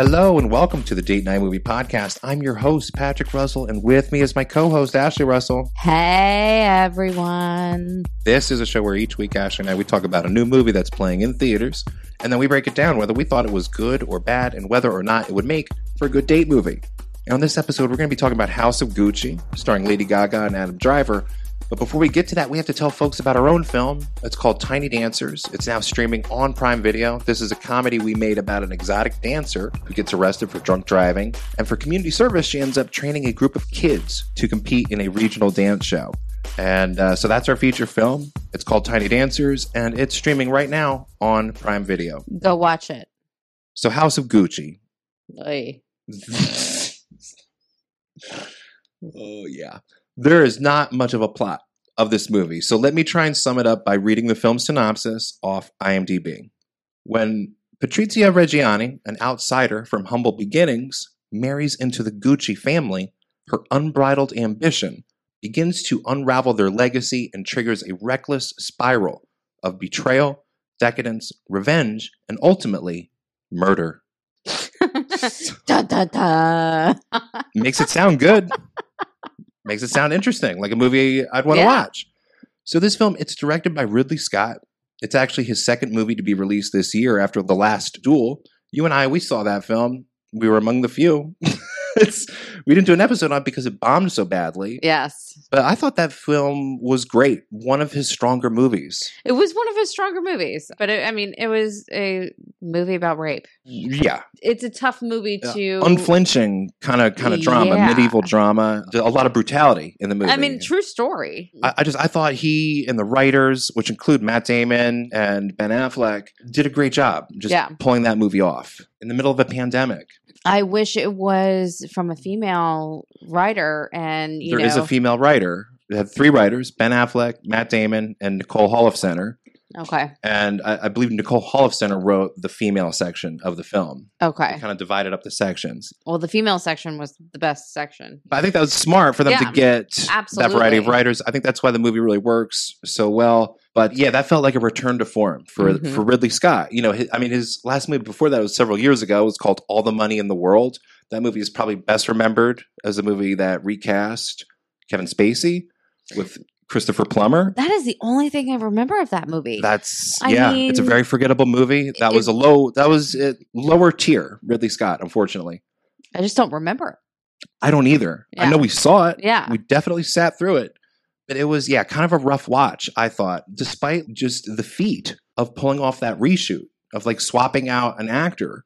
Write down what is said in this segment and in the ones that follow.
Hello and welcome to the Date Night Movie Podcast. I'm your host, Patrick Russell, and with me is my co host, Ashley Russell. Hey, everyone. This is a show where each week, Ashley and I, we talk about a new movie that's playing in theaters, and then we break it down whether we thought it was good or bad and whether or not it would make for a good date movie. And on this episode, we're going to be talking about House of Gucci, starring Lady Gaga and Adam Driver. But before we get to that, we have to tell folks about our own film. It's called Tiny Dancers. It's now streaming on Prime Video. This is a comedy we made about an exotic dancer who gets arrested for drunk driving. And for community service, she ends up training a group of kids to compete in a regional dance show. And uh, so that's our feature film. It's called Tiny Dancers, and it's streaming right now on Prime Video. Go watch it. So, House of Gucci. Oy. oh, yeah. There is not much of a plot of this movie. So let me try and sum it up by reading the film synopsis off IMDb. When Patrizia Reggiani, an outsider from humble beginnings, marries into the Gucci family, her unbridled ambition begins to unravel their legacy and triggers a reckless spiral of betrayal, decadence, revenge, and ultimately murder. da, da, da. Makes it sound good. Makes it sound interesting, like a movie I'd want to Yeah. watch. So this film, it's directed by Ridley Scott. It's actually his second movie to be released this year after The Last Duel. You and I, we saw that film. We were among the few. it's we didn't do an episode on it because it bombed so badly. yes. But I thought that film was great. One of his stronger movies. It was one of his stronger movies, but it, I mean, it was a movie about rape. Yeah, It's a tough movie to. unflinching kind of kind of drama, Yeah. medieval drama. A lot of brutality in the movie. I mean, true story. I, I just I thought he and the writers, which include Matt Damon and Ben Affleck, did a great job just Yeah. pulling that movie off in the middle of a pandemic. I wish it was from a female writer, and you There is know, a female writer. They had three writers: Ben Affleck, Matt Damon, and Nicole Holofcener. okay, And I, I believe Nicole Holofcener wrote the female section of the film. okay. Kind of divided up the sections. Well, the female section was the best section. But I think that was smart for them to Yeah, get that variety of writers. I think that's why the movie really works so well. But yeah, that felt like a return to form for Mhm. for Ridley Scott. You know, his, I mean, his last movie before that was several years ago. It was called All the Money in the World. That movie is probably best remembered as a movie that recast Kevin Spacey with Christopher Plummer. That is the only thing I remember of that movie. That's I yeah, it's a very forgettable movie. That was a low. That was a lower tier Ridley Scott. Unfortunately, I just don't remember. I don't either. I know we saw it. Yeah. We definitely sat through it. But it was, yeah, kind of a rough watch, I thought, despite just the feat of pulling off that reshoot, of like swapping out an actor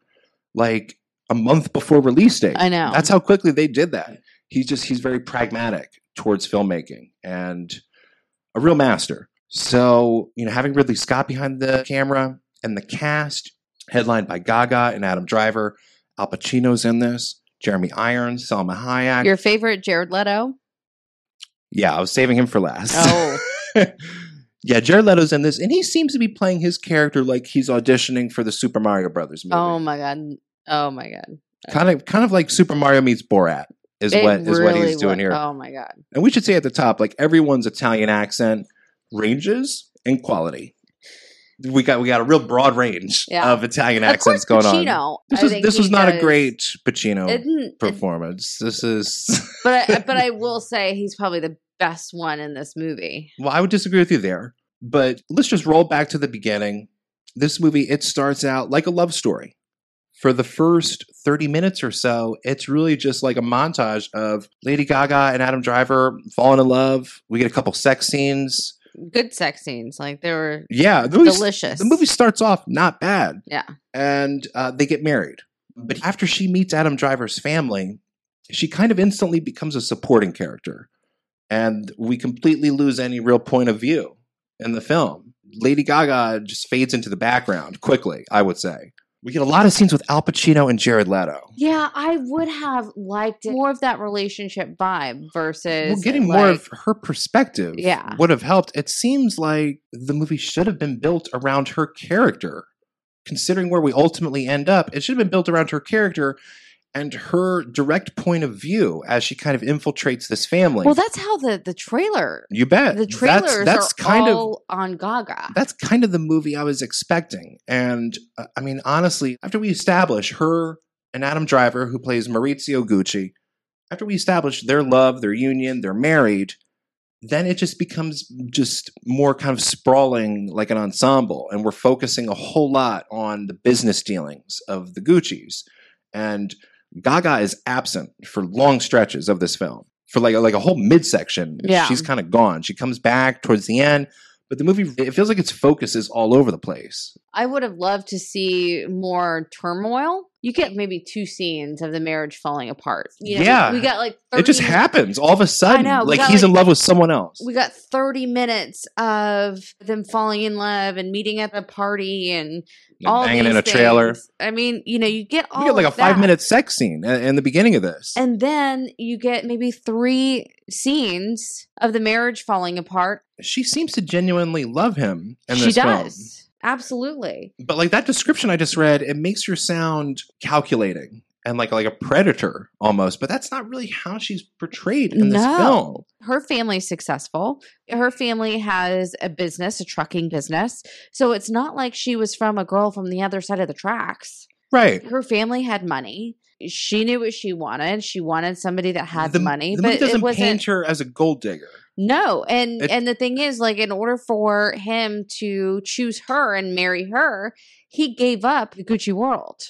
like a month before release date. I know. That's how quickly they did that. He's just, he's very pragmatic towards filmmaking and a real master. So, you know, having Ridley Scott behind the camera and the cast, headlined by Gaga and Adam Driver, Al Pacino's in this, Jeremy Irons, Salma Hayek. Your favorite Jared Leto? Yeah, I was saving him for last. Oh. yeah, Jared Leto's in this, and he seems to be playing his character like he's auditioning for the Super Mario Brothers movie. Oh my god. Oh my god. kind of, kind of like Super Mario meets Borat is It what is what he's doing was- here. Oh my god. And we should say at the top, like everyone's Italian accent ranges in quality. We got we got a real broad range Yeah. of Italian Of accents course, going on. Pacino. This was this was not a great Pacino It didn't- it- performance. This is but I, but I will say he's probably the best one in this movie. Well, I would disagree with you there, but let's just roll back to the beginning. This movie, it starts out like a love story. For the first 30 minutes or so, it's really just like a montage of Lady Gaga and Adam Driver falling in love. We get a couple sex scenes. Good sex scenes, like they were Yeah, the delicious. the movie starts off not bad. Yeah. And uh, they get married. But after she meets Adam Driver's family, she kind of instantly becomes a supporting character. and we completely lose any real point of view in the film. Lady Gaga just fades into the background quickly, I would say. We get a lot of scenes with Al Pacino and Jared Leto. Yeah, I would have liked more of that relationship vibe versus Well, getting more of her perspective Yeah. would have helped. It seems like the movie should have been built around her character. Considering where we ultimately end up, it should have been built around her character and her direct point of view as she kind of infiltrates this family. Well, that's how the the trailer you bet. the That's- trailers that's, are kind of all on Gaga. that's kind of the movie I was expecting. And uh, I mean, honestly, after we establish her and Adam Driver, who plays Maurizio Gucci, after we establish their love, their union, they're married, then it just becomes just more kind of sprawling like an ensemble. And we're focusing a whole lot on the business dealings of the Gucci's. And Gaga is absent for long stretches of this film. For like like a whole midsection, Yeah. she's kind of gone. She comes back towards the end, but the movie it feels like its focus is all over the place. I would have loved to see more turmoil. You get maybe two scenes of the marriage falling apart. You know, Yeah. we got like 30, It just happens all of a sudden. know, like he's in love with someone else. We got thirty minutes of them falling in love and meeting at a party and all banging in a trailer. things. I mean, you know, you get all We get like a five that. minute sex scene in, the beginning of this. and then you get maybe three scenes of the marriage falling apart. she seems to genuinely love him and she this film. does. Absolutely. But like that description I just read, it makes her sound calculating and like like a predator almost. But that's not really how she's portrayed in this No. film. her family's successful. Her family has a business, a trucking business. So it's not like she was from a girl from the other side of the tracks. Right. Her family had money. She knew what she wanted. She wanted somebody that had the, money, the but movie doesn't it wasn't. paint her as a gold digger. No, and It- and the thing is, like, in order for him to choose her and marry her, he gave up the Gucci world.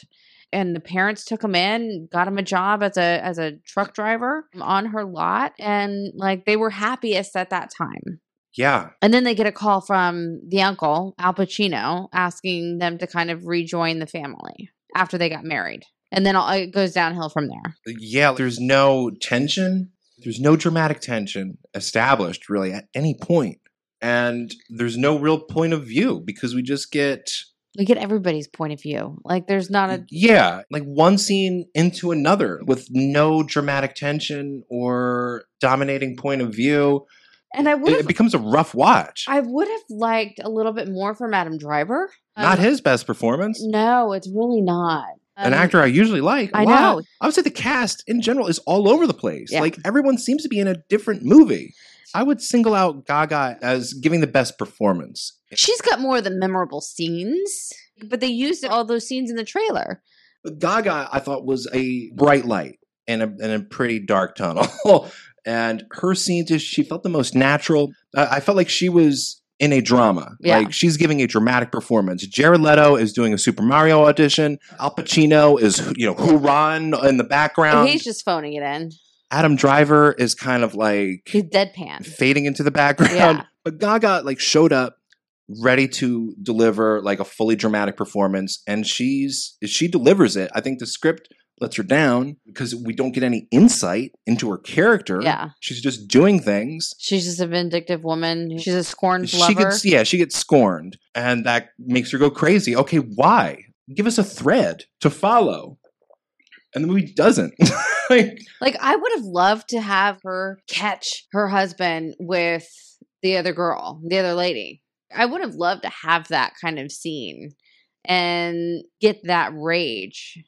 And the parents took him in, got him a job as a as a truck driver on her lot, and like they were happiest at that time. Yeah. And then they get a call from the uncle, Al Pacino, asking them to kind of rejoin the family after they got married. And then it goes downhill from there. Uh, yeah. There's no tension. There's no dramatic tension established really at any point. And there's no real point of view because we just get We get everybody's point of view. Like there's not a yeah, like one scene into another with no dramatic tension or dominating point of view. and I would It, it becomes a rough watch. I would have liked a little bit more from Adam Driver. Not Um, his best performance. No, it's really not. An Um, actor I usually like. I I know. I would say the cast in general is all over the place. Yeah. Like everyone seems to be in a different movie. I would single out Gaga as giving the best performance. She's got more of the memorable scenes, but they used all those scenes in the trailer. But Gaga, I thought, was a bright light in a, in a pretty dark tunnel. and her scenes, is she felt the most natural. Uh, I felt like she was in a drama. Yeah. Like she's giving a dramatic performance. Jared Leto is doing a Super Mario audition. Al Pacino is, you know, Huron in the background. He's just phoning it in. Adam Driver is kind of like He's deadpan. fading into the background. Yeah. But Gaga like showed up ready to deliver like a fully dramatic performance and she's she delivers it. I think the script lets her down because we don't get any insight into her character. Yeah. She's just doing things. She's just a vindictive woman. She's a scorned She lover. gets yeah, she gets scorned and that makes her go crazy. Okay, why? Give us a thread to follow. And the movie doesn't. like Like I would have loved to have her catch her husband with the other girl, the other lady. I would have loved to have that kind of scene and get that rage.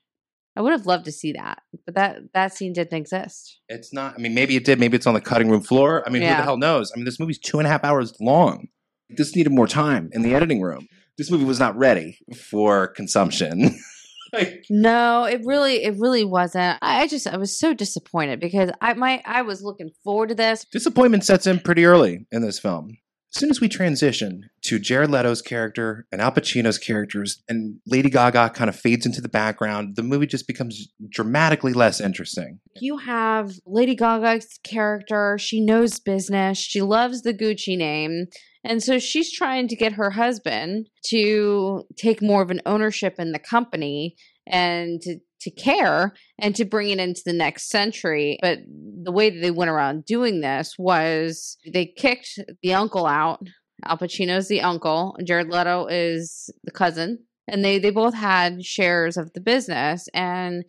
I would have loved to see that, but that that scene didn't exist. It's not. I mean, maybe it did. Maybe it's on the cutting room floor. I mean, who the hell knows? I mean, this movie's two and a half hours long. This needed more time in the editing room. This movie was not ready for consumption. like, No, it really, it really wasn't. I I just, I was so disappointed because I my, I was looking forward to this. disappointment sets in pretty early in this film. As soon as we transition to Jared Leto's character and Al Pacino's characters, and Lady Gaga kind of fades into the background, the movie just becomes dramatically less interesting. You have Lady Gaga's character. She knows business. She loves the Gucci name. And so she's trying to get her husband to take more of an ownership in the company and to to care and to bring it into the next century. But the way that they went around doing this was they kicked the uncle out. Al Pacino's the uncle, Jared Leto is the cousin, and they they both had shares of the business and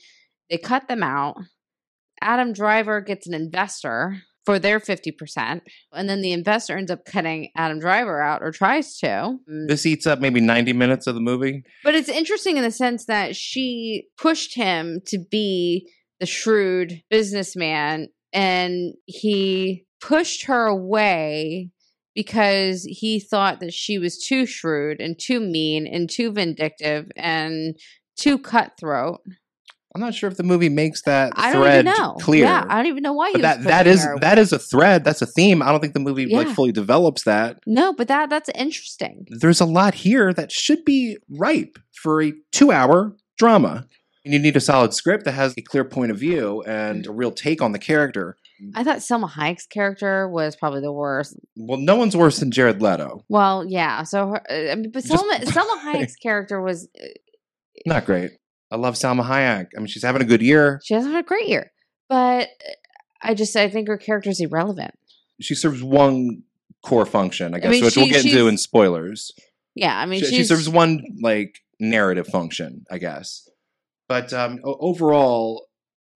they cut them out. Adam Driver gets an investor for their 50%. And then the investor ends up cutting Adam Driver out or tries to. Mm. This eats up maybe 90 minutes of the movie. But it's interesting in the sense that she pushed him to be the shrewd businessman and he pushed her away because he thought that she was too shrewd and too mean and too vindictive and too cutthroat. I'm not sure if the movie makes that I don't thread even know. clear. Yeah, I don't even know why but that that is that is a thread. That's a theme. I don't think the movie like fully develops that. No, but that that's interesting. There's a lot here that should be ripe for a two-hour drama. And you need a solid script that has a clear point of view and a real take on the character. I thought Salma Hayek's character was probably the worst. Well, no one's worse than Jared Leto. Well, yeah. So, her, uh, I mean, but Just- Salma Salma Hayek's character was uh, Not great. I love Salma Hayek. I mean, she's having a good year. she hasn't had a great year, but uh, I just I think her character is irrelevant. She serves one core function, I guess, mean, which we'll get into in spoilers. Yeah, I mean, she, she serves one like narrative function, I guess. But um, overall,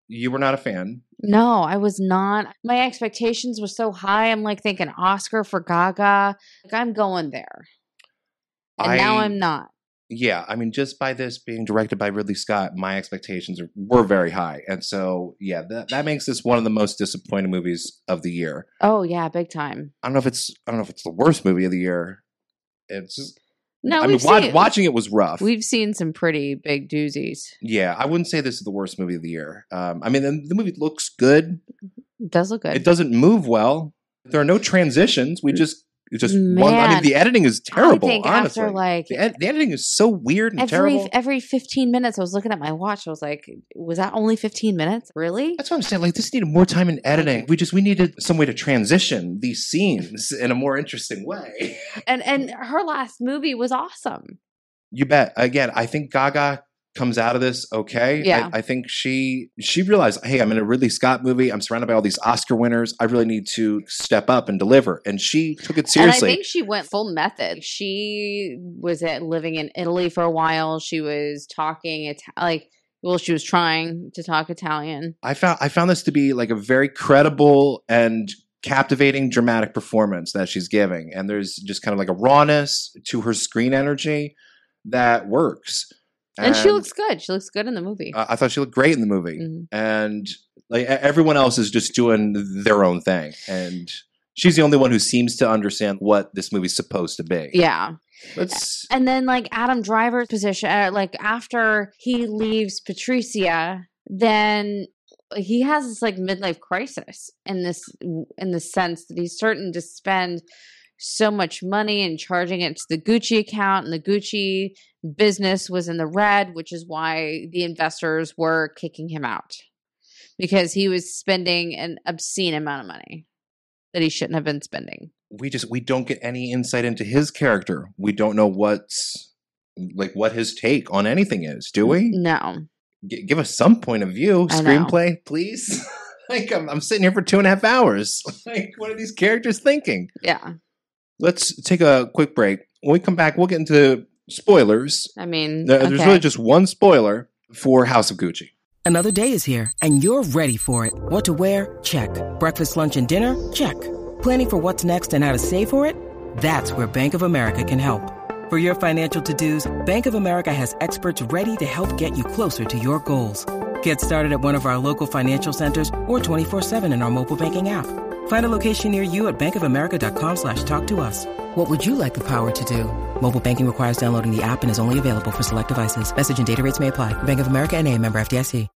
you were not a fan. No, I was not. My expectations were so high. I'm like thinking Oscar for Gaga. Like I'm going there, and I, now I'm not. Yeah, I mean, just by this being directed by Ridley Scott, my expectations are, were very high, and so yeah, that that makes this one of the most disappointing movies of the year. Oh yeah, big time. I don't know if it's I don't know if it's the worst movie of the year. It's just, No, I mean, seen, watching it was rough. We've seen some pretty big doozies. yeah, I wouldn't say this is the worst movie of the year. Um, I mean, the, the movie looks good. It does look good. It doesn't move well. There are no transitions. We just it's just one. I mean, the editing is terrible. I think honestly, after like the, ed- the editing is so weird and every terrible. every 15 minutes, I was looking at my watch. I was like, was that only 15 minutes? Really? That's what I'm saying. Like this needed more time in editing. We just we needed some way to transition these scenes in a more interesting way. And and her last movie was awesome. You bet. Again, I think Gaga comes out of this okay. Yeah. I, I think she she realized, hey, I'm in a Ridley Scott movie. I'm surrounded by all these Oscar winners. I really need to step up and deliver. And she took it seriously. And I think she went full method. She was at, living in Italy for a while. She was talking Ita- like well, she was trying to talk Italian. I found I found this to be like a very credible and captivating dramatic performance that she's giving and there's just kind of like a rawness to her screen energy that works And, she looks good. She looks good in the movie. I I thought she looked great in the movie Mhm. and like everyone else is just doing their own thing and she's the only one who seems to understand what this movie's supposed to be Yeah. Let's, And then like Adam Driver's position, uh, like after he leaves Patricia, then he has this like midlife crisis in this in the sense that he's certain to spend so much money and charging it to the Gucci account and the Gucci business was in the red, which is why the investors were kicking him out. Because he was spending an obscene amount of money that he shouldn't have been spending. we just we don't get any insight into his character. We don't know what's like what his take on anything is do we? No. G- give us some point of view screenplay please. Like I'm, I'm sitting here for two and a half hours. Like what are these characters thinking? Yeah. Let's take a quick break when we come back we'll get into spoilers I mean, There- there's okay. really just one spoiler for house of gucci Another day is here, and you're ready for it. What to wear? Check. Breakfast, lunch, and dinner? Check. Planning for what's next and how to save for it? That's where Bank of America can help. For your financial to-dos, Bank of America has experts ready to help get you closer to your goals. Get started at one of our local financial centers or 24-7 in our mobile banking app. Find a location near you at bankofamerica.com slash talk to us. What would you like the power to do? Mobile banking requires downloading the app and is only available for select devices. Message and data rates may apply. Bank of America and a member FDIC.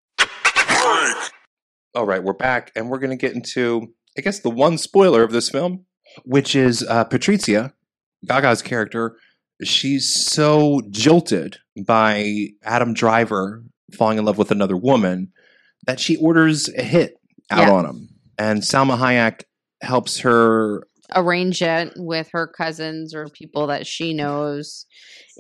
all right we're back and we're going to get into i guess the one spoiler of this film which is uh, patrizia gaga's character she's so jilted by adam driver falling in love with another woman that she orders a hit out Yeah. on him and salma hayek helps her arrange it with her cousins or people that she knows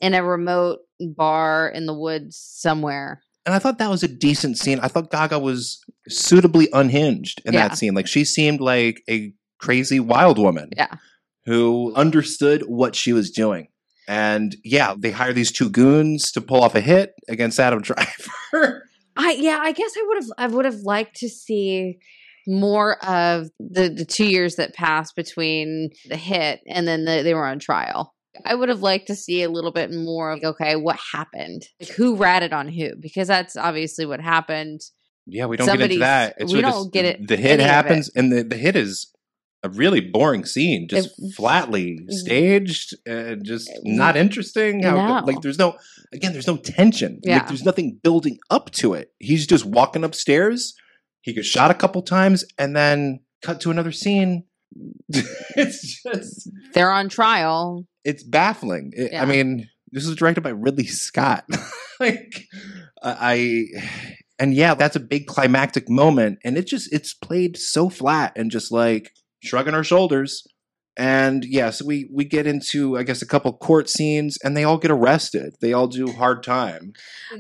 in a remote bar in the woods somewhere. And I thought that was a decent scene. I thought Gaga was suitably unhinged in Yeah. that scene. Like she seemed like a crazy wild woman Yeah. who understood what she was doing. And yeah, they hire these two goons to pull off a hit against Adam Driver. I yeah, I guess I would have I would have liked to see more of the the two years that passed between the hit and then the, they were on trial. I would have liked to see a little bit more of okay, what happened? Like who ratted on who? Because that's obviously what happened. yeah, we don't get Somebody's- into that. we sort don't get it- The hit any of it. happens, and the, the hit is a really boring scene, just It- flatly staged and just It- not interesting. How, No. Like there's no, again, there's no tension. Yeah. Like there's nothing building up to it. He's just walking upstairs. He gets shot a couple times, and then cut to another scene. it's just They're on trial. it's baffling. It- Yeah. I mean, this was directed by Ridley Scott. like I and yeah, that's a big climactic moment and it just it's played so flat and just like shrugging our shoulders. And yeah, so we we get into I guess a couple court scenes and they all get arrested. They all do hard time.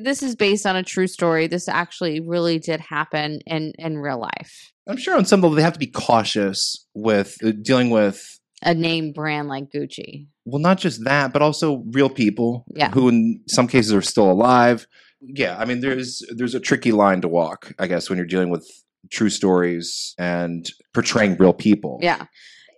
This is based on a true story. This actually really did happen in in real life. I'm sure on some level they have to be cautious with uh, dealing with A name brand like Gucci. well not just that but also real people Yeah. who in some cases are still alive yeah i mean there's there's a tricky line to walk i guess when you're dealing with true stories and portraying real people Yeah.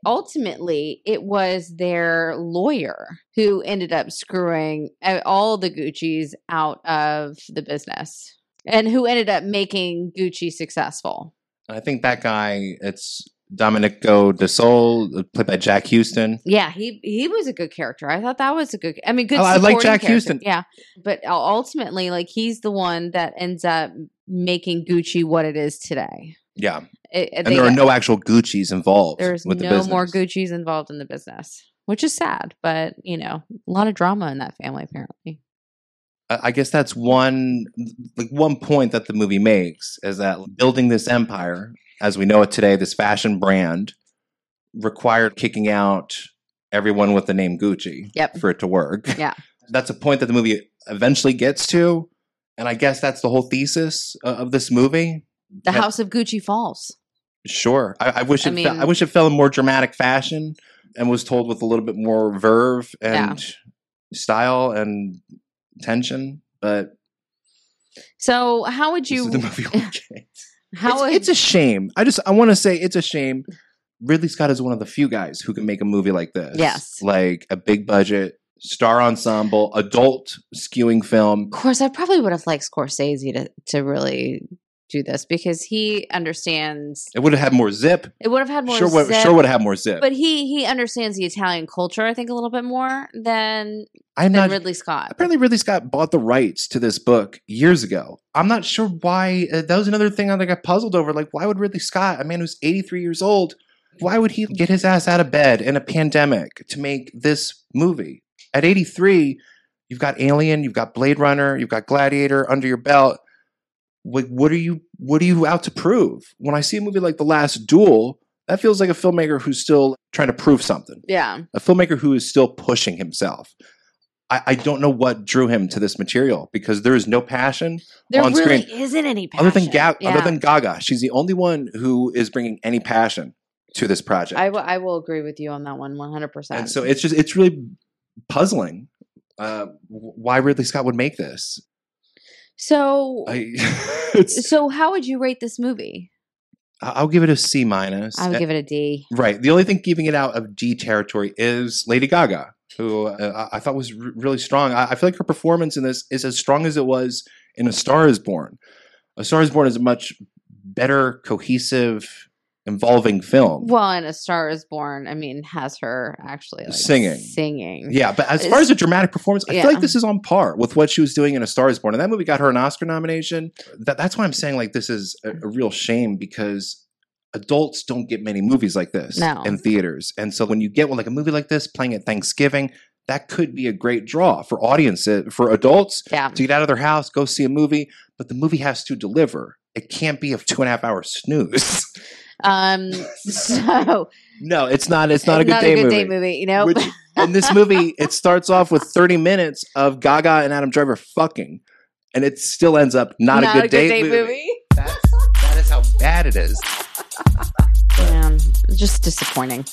Ultimately, it was their lawyer who ended up screwing uh, all the Gucci's out of the business and who ended up making Gucci successful. i think that guy it's domenico de sole played by jack huston Yeah, he he was a good character. I thought that was a good. I mean, good. Oh, I like Jack character. Huston. Yeah, but ultimately, like he's the one that ends up making Gucci what it is today. Yeah It, and they there are no actual gucci's involved There's with the no more. Gucci's involved in the business, which is sad. But you know, a lot of drama in that family apparently. I I guess that's one like one point that the movie makes is that building this empire as we know it today, this fashion brand required kicking out everyone with the name Gucci Yep. for it to work. Yeah. That's a point that the movie eventually gets to, and I guess that's the whole thesis of this movie. The House of Gucci falls. Sure, I, I wish I it. fe- I wish it fell in more dramatic fashion and was told with a little bit more verve and style and tension. But So how would this you? is the movie. How it's, would it's a shame. I just I want to say it's a shame. Ridley Scott is one of the few guys who can make a movie like this. Yes. like a big budget star ensemble, adult skewing film. Of course, I probably would have liked Scorsese to to really do this because he understands. It would have had more zip. It would have had more. sure, would, zip, sure would have had more zip. But he he understands the Italian culture, I think, a little bit more than I'm than not. Ridley Scott. Apparently, Ridley Scott bought the rights to this book years ago. I'm not sure why. Uh, that was another thing I got puzzled over. Like, why would Ridley Scott, a man who's 83 years old, why would he get his ass out of bed in a pandemic to make this movie? At 83, you've got Alien, you've got Blade Runner, you've got Gladiator under your belt. Like, what are you? What are you out to prove? When I see a movie like The Last Duel, that feels like a filmmaker who's still trying to prove something Yeah, a filmmaker who is still pushing himself. I, I don't know what drew him to this material because there is no passion there on really screen. isn't any passion. other than Ga- yeah. other than Gaga. She's the only one who is bringing any passion to this project. I, w- I will agree with you on that one, one hundred percent. and so it's just it's really puzzling uh, why Ridley Scott would make this. So I, so how would you rate this movie? I'll give it a C minus. I would give it a D. Right. The only thing giving it out of D territory is Lady Gaga, who uh, I I thought was r- really strong. I, I feel like her performance in this is as strong as it was in A Star Is Born. A Star Is Born is a much better, cohesive, involving film. Well, and A Star Is Born. I mean, has her actually like, Singing. singing. Yeah, but as far as a dramatic performance, I Yeah. feel like this is on par with what she was doing in A Star Is Born. And that movie got her an Oscar nomination. That, that's why I'm saying like this is a, a real shame because adults don't get many movies like this No. in theaters. And so when you get one like a movie like this playing at Thanksgiving, that could be a great draw for audiences, for adults Yeah. to get out of their house, go see a movie, but the movie has to deliver. It can't be a two and a half hour snooze. Um. So no, it's not. It's not a good, not day, a good movie. day movie. You know. Which- in this movie, it starts off with 30 minutes of Gaga and Adam Driver fucking. and it still ends up not, a good, date, movie. That's, that is how bad it is. Man, just disappointing.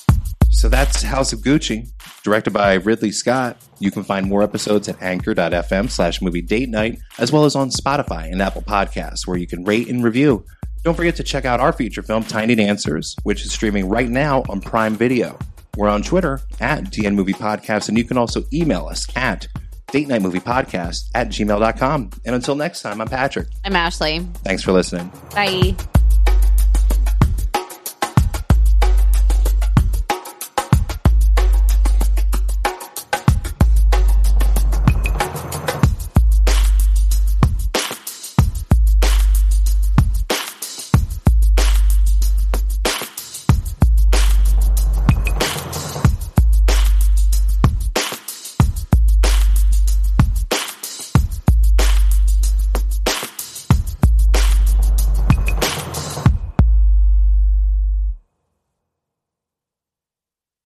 So that's House of Gucci, directed by Ridley Scott. You can find more episodes at anchor.fm slash movie date night, as well as on Spotify and Apple Podcasts, where you can rate and review. Don't forget to check out our feature film, Tiny Dancers, which is streaming right now on Prime Video. We're on Twitter at DN Movie Podcast, and you can also email us at date night movie podcast at gmail.com. And until next time, I'm Patrick. I'm Ashley. Thanks for listening. Bye.